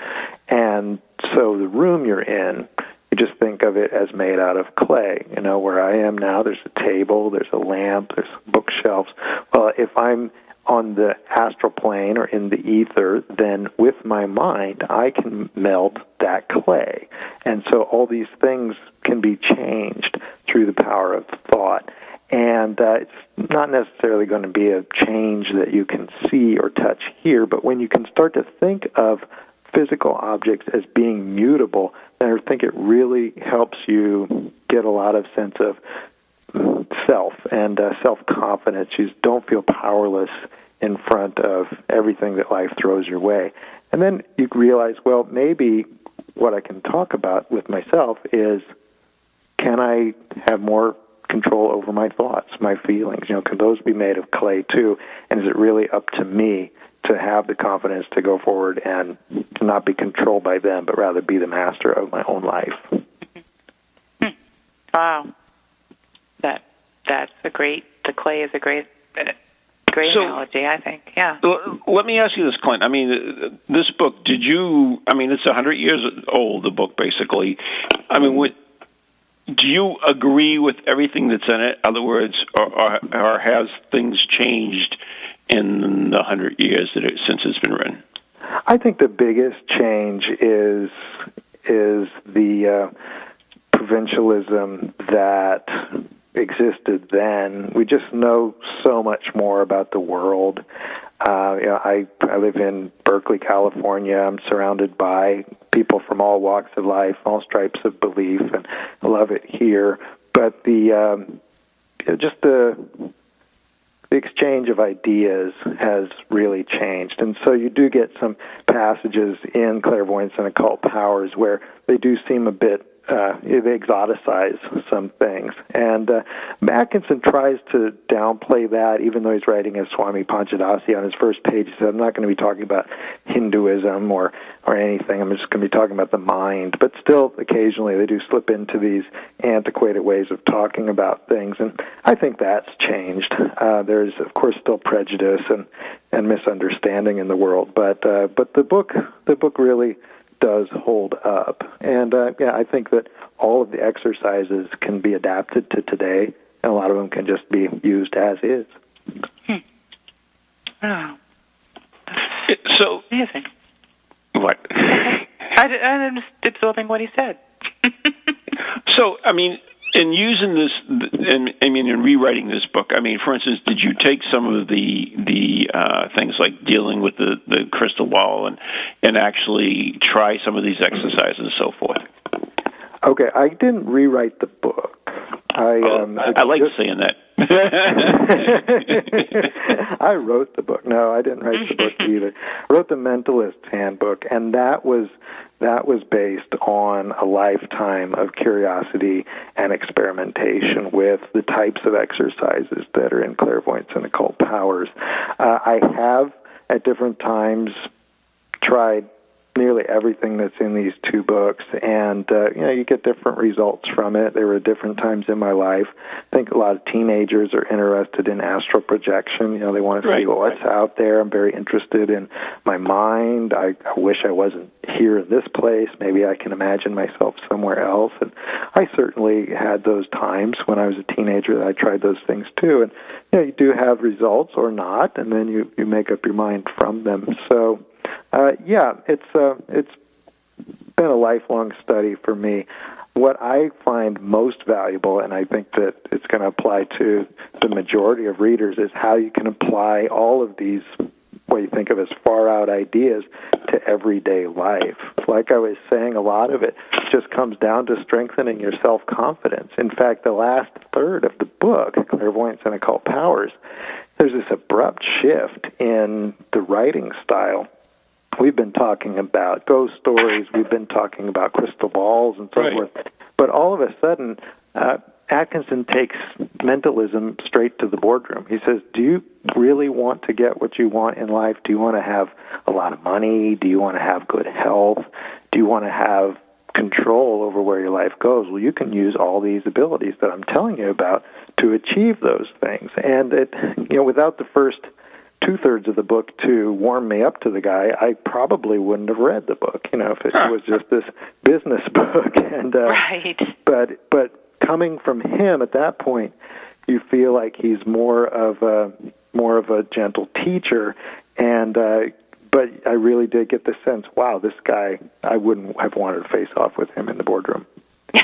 And so the room you're in, you just think of it as made out of clay. You know, where I am now, there's a table, there's a lamp, there's bookshelves. Well, if I'm on the astral plane or in the ether, then with my mind, I can meld that clay. And so all these things can be changed through the power of thought. And uh, it's not necessarily going to be a change that you can see or touch here, but when you can start to think of physical objects as being mutable, then I think it really helps you get a lot of sense of self and uh, self confidence. You don't feel powerless in front of everything that life throws your way. And then you realize, well, maybe what I can talk about with myself is can I have more control over my thoughts, my feelings? You know, can those be made of clay too? And is it really up to me to have the confidence to go forward and to not be controlled by them, but rather be the master of my own life? Wow, that that's a great. The clay is a great. Great So- analogy, I think. Yeah. L- Let me ask you this, Clint. I mean, uh, this book. Did you? I mean, it's a hundred years old. The book, basically. I mean, what, do you agree with everything that's in it? In other words, or, or, or has things changed in the hundred years that it, since it's been written? I think the biggest change is is the uh, provincialism that existed then. We just know so much more about the world. Uh, you know, I I live in Berkeley, California. I'm surrounded by people from all walks of life, all stripes of belief, and I love it here. But the um, you know, just the the exchange of ideas has really changed. And so you do get some passages in clairvoyance and occult powers where they do seem a bit uh, they exoticize some things. And uh, Atkinson tries to downplay that, even though he's writing as Swami Panchadasi on his first page. He said, I'm not going to be talking about Hinduism or, or anything. I'm just going to be talking about the mind. But still, occasionally, they do slip into these antiquated ways of talking about things. And I think that's changed. Uh, there's, of course, still prejudice and, and misunderstanding in the world. But, uh, but the book, the book really does hold up. And uh, yeah, I think that all of the exercises can be adapted to today, and a lot of them can just be used as is. Oh, So amazing. what? I, did- I'm just absorbing what he said. So, I mean, in using this, and I mean, in rewriting this book, I mean, for instance, did you take some of the the uh, things like dealing with the the crystal ball and and actually try some of these exercises and so forth? Okay, I didn't rewrite the book. I um, I, I like just- saying that. I wrote the book. No, I didn't write the book either. I wrote the Mentalist Handbook, and that was that was based on a lifetime of curiosity and experimentation with the types of exercises that are in clairvoyance and occult powers. Uh, I have at different times tried nearly everything that's in these two books and uh, you know you get different results from it. There were different times in my life. I think a lot of teenagers are interested in astral projection. You know they want to see well, what's out there. I'm very interested in my mind. I, I wish i wasn't here in this place. Maybe i can imagine myself somewhere else. And i certainly had those times when i was a teenager that i tried those things too. And you know you do have results or not and then you you make up your mind from them. So uh, yeah, it's uh, it's been a lifelong study for me. What I find most valuable, and I think that it's going to apply to the majority of readers, is how you can apply all of these what you think of as far out ideas to everyday life. Like I was saying, a lot of it just comes down to strengthening your self confidence. In fact, the last third of the book, Clairvoyance and Occult Powers, there's this abrupt shift in the writing style we've been talking about ghost stories, we've been talking about crystal balls and so Right. forth. But all of a sudden, uh, Atkinson takes mentalism straight to the boardroom. He says, Do you really want to get what you want in life? Do you want to have a lot of money? Do you want to have good health? Do you want to have control over where your life goes? Well, you can use all these abilities that I'm telling you about to achieve those things. And it, you know, without the first two thirds of the book to warm me up to the guy, I probably wouldn't have read the book. You know, if it was just this business book. And uh, Right. but but coming from him at that point, you feel like he's more of a more of a gentle teacher, and uh, but I really did get the sense, wow, this guy, I wouldn't have wanted to face off with him in the boardroom.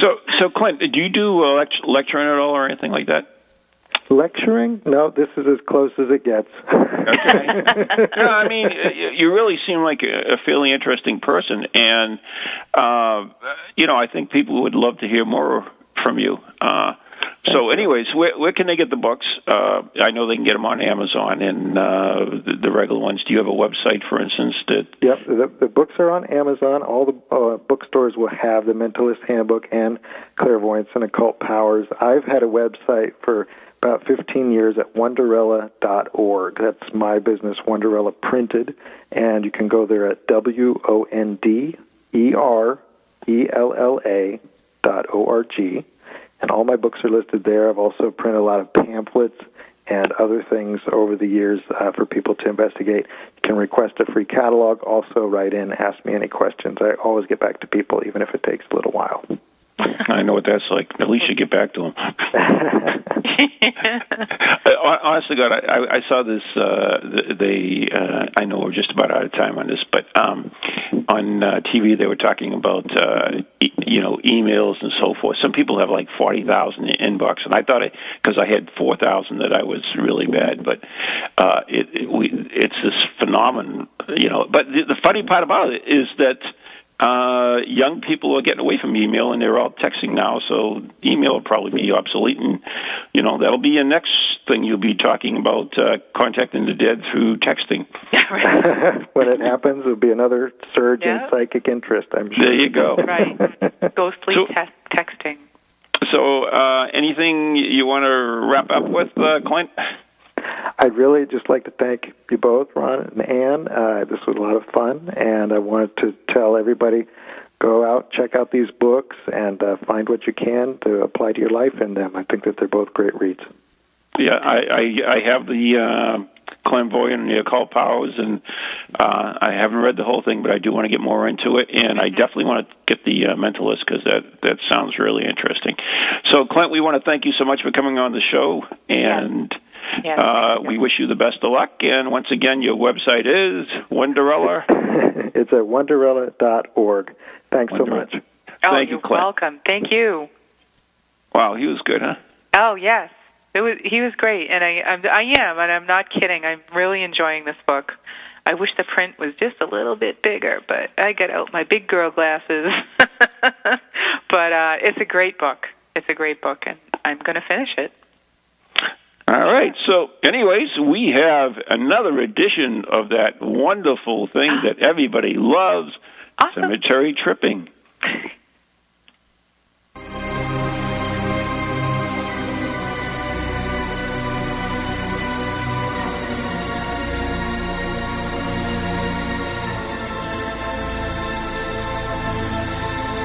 So, so Clint, do you do uh, lect- lecturing at all or anything like that? Lecturing? No, this is as close as it gets. Okay. no, I mean, you- really seem like a a fairly interesting person, and uh, you know, I think people would love to hear more from you. Uh, so, anyways, where, where can they get the books? Uh, I know they can get them on Amazon and uh, the, the regular ones. Do you have a website, for instance? That Yep, the, the books are on Amazon. All the uh, bookstores will have the Mentalist Handbook and Clairvoyance and Occult Powers. I've had a website for about 15 years at Wonderella.org. That's my business, Wonderella Printed, and you can go there at W O N D E R E L L A dot O R G. And all my books are listed there. I've also printed a lot of pamphlets and other things over the years uh, for people to investigate. You can request a free catalog. Also, write in, ask me any questions. I always get back to people, even if it takes a little while. I know what that's like. At least you get back to them. Honestly, God, I, I I saw this. Uh, they, uh, I know we're just about out of time on this, but um, on uh, TV they were talking about uh, e- you know emails and so forth. Some people have like forty thousand in inbox, and I thought it because I had four thousand that I was really bad. But uh, it, it we it's this phenomenon, you know. But the, the funny part about it is that uh, young people are getting away from email and they're all texting now. So email will probably be obsolete, and you know that'll be your next thing you'll be talking about uh, contacting the dead through texting. when it happens, there'll be another surge Yeah. in psychic interest, I'm sure. There you go. Right. Ghostly So- te- texting. So, uh, anything you want to wrap up with, uh, Clint? I'd really just like to thank you both, Ron and Anne. Uh, this was a lot of fun, and I wanted to tell everybody go out, check out these books, and uh, find what you can to apply to your life in them. I think that they're both great reads. Yeah, I I, I have the uh, clairvoyant and the occult powers, and uh, I haven't read the whole thing, but I do want to get more into it, and I definitely want to get the uh, mentalist because that that sounds really interesting. So, Clint, we want to thank you so much for coming on the show, and. Yes. Uh, we wish you the best of luck, and once again, your website is Wonderella. it's at wonderella.org. Thanks so much. Oh, Thank you, you're Clint. welcome. Thank you. Wow, he was good, huh? Oh yes, it was. He was great, and I, I'm, I am, and I'm not kidding. I'm really enjoying this book. I wish the print was just a little bit bigger, but I got out my big girl glasses. but uh, it's a great book. It's a great book, and I'm going to finish it. All right. So, anyways, we have another edition of that wonderful thing that everybody loves Awesome. cemetery tripping.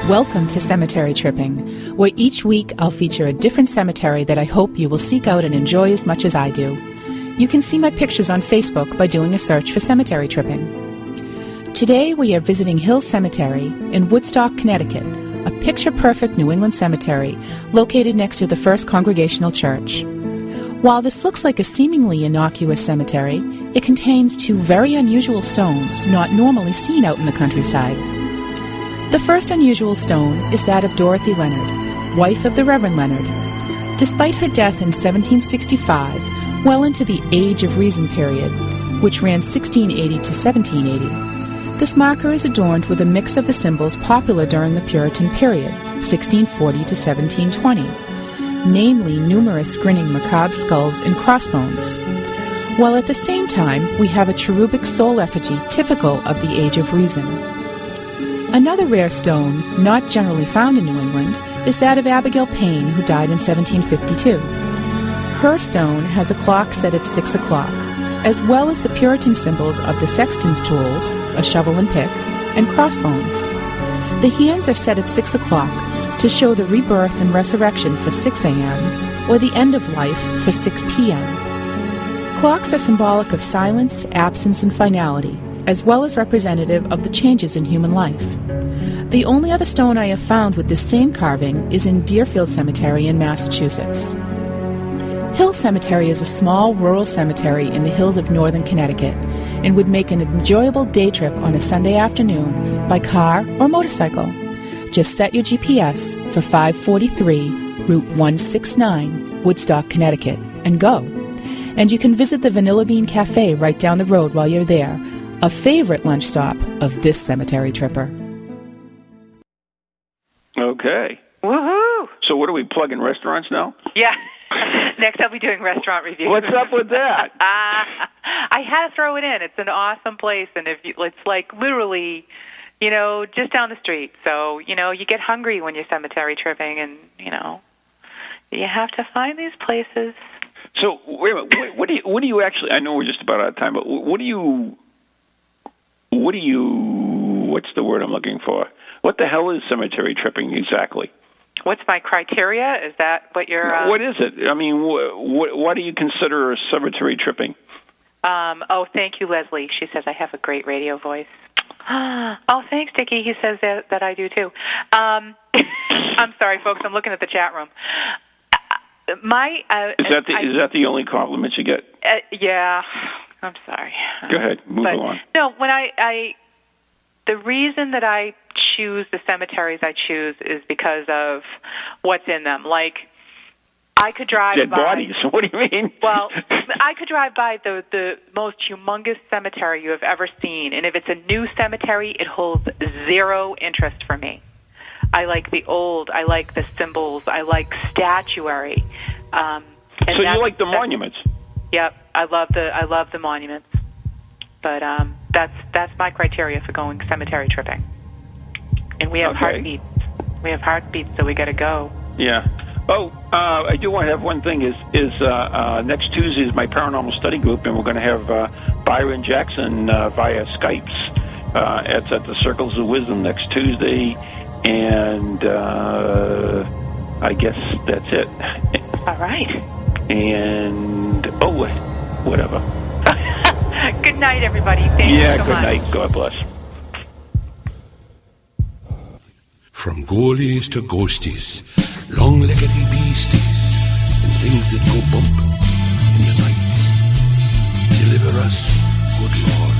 Welcome to Cemetery Tripping, where each week I'll feature a different cemetery that I hope you will seek out and enjoy as much as I do. You can see my pictures on Facebook by doing a search for Cemetery Tripping. Today we are visiting Hill Cemetery in Woodstock, Connecticut, a picture perfect New England cemetery located next to the First Congregational Church. While this looks like a seemingly innocuous cemetery, it contains two very unusual stones not normally seen out in the countryside. The first unusual stone is that of Dorothy Leonard, wife of the Reverend Leonard. Despite her death in 1765, well into the Age of Reason period, which ran 1680 to 1780, this marker is adorned with a mix of the symbols popular during the Puritan period, 1640 to 1720, namely numerous grinning macabre skulls and crossbones. While at the same time, we have a cherubic soul effigy typical of the Age of Reason. Another rare stone, not generally found in New England, is that of Abigail Payne, who died in 1752. Her stone has a clock set at 6 o'clock, as well as the Puritan symbols of the sexton's tools, a shovel and pick, and crossbones. The hands are set at 6 o'clock to show the rebirth and resurrection for 6 a.m., or the end of life for 6 p.m. Clocks are symbolic of silence, absence, and finality, as well as representative of the changes in human life. The only other stone I have found with this same carving is in Deerfield Cemetery in Massachusetts. Hill Cemetery is a small rural cemetery in the hills of northern Connecticut and would make an enjoyable day trip on a Sunday afternoon by car or motorcycle. Just set your GPS for 543 Route 169, Woodstock, Connecticut, and go. And you can visit the Vanilla Bean Cafe right down the road while you're there, a favorite lunch stop of this cemetery tripper. Okay. Woohoo! So what are we plugging restaurants now? Yeah. Next, I'll be doing restaurant reviews. What's up with that? Ah, I had to throw it in. It's an awesome place, and if you, it's like literally, you know, just down the street. So you know, you get hungry when you're cemetery tripping, and you know, you have to find these places. So wait a minute. What, what do you? What do you actually? I know we're just about out of time, but what do you? What do you? What's the word I'm looking for? What the hell is cemetery tripping exactly? What's my criteria? Is that what you're? Uh, What is it? I mean, wh- wh- what do you consider a cemetery tripping? Um, oh, thank you, Leslie. She says I have a great radio voice. oh, thanks, Dickie. He says that, that I do too. Um, I'm sorry, folks. I'm looking at the chat room. Uh, My uh, Is that the I- is that the only compliment you get? Uh, yeah, I'm sorry. Go ahead, move but, along. No, when I, I, the reason that I choose the cemeteries I choose is because of what's in them. Like, I could drive Dead by. bodies. What do you mean? Well, I could drive by the the most humongous cemetery you have ever seen, and if it's a new cemetery, it holds zero interest for me. I like the old. I like the symbols. I like statuary. Um, and so you like the monuments? Yep, I love the I love the monuments, but um, that's that's my criteria for going cemetery tripping. And we have Okay. heartbeats. We have heartbeats, so we got to go. Yeah. Oh, uh, I do want to have one thing. Is is uh, uh, next Tuesday is my paranormal study group, and we're going to have uh, Byron Jackson uh, via Skypes. Uh, it's at the Circles of Wisdom next Tuesday, and uh, I guess that's it. All right. And oh, whatever. good night, everybody. Thank yeah. you so good much. night. God bless. From ghoulies to ghosties, long-leggedy beasties, and things that go bump in the night. Deliver us, good Lord.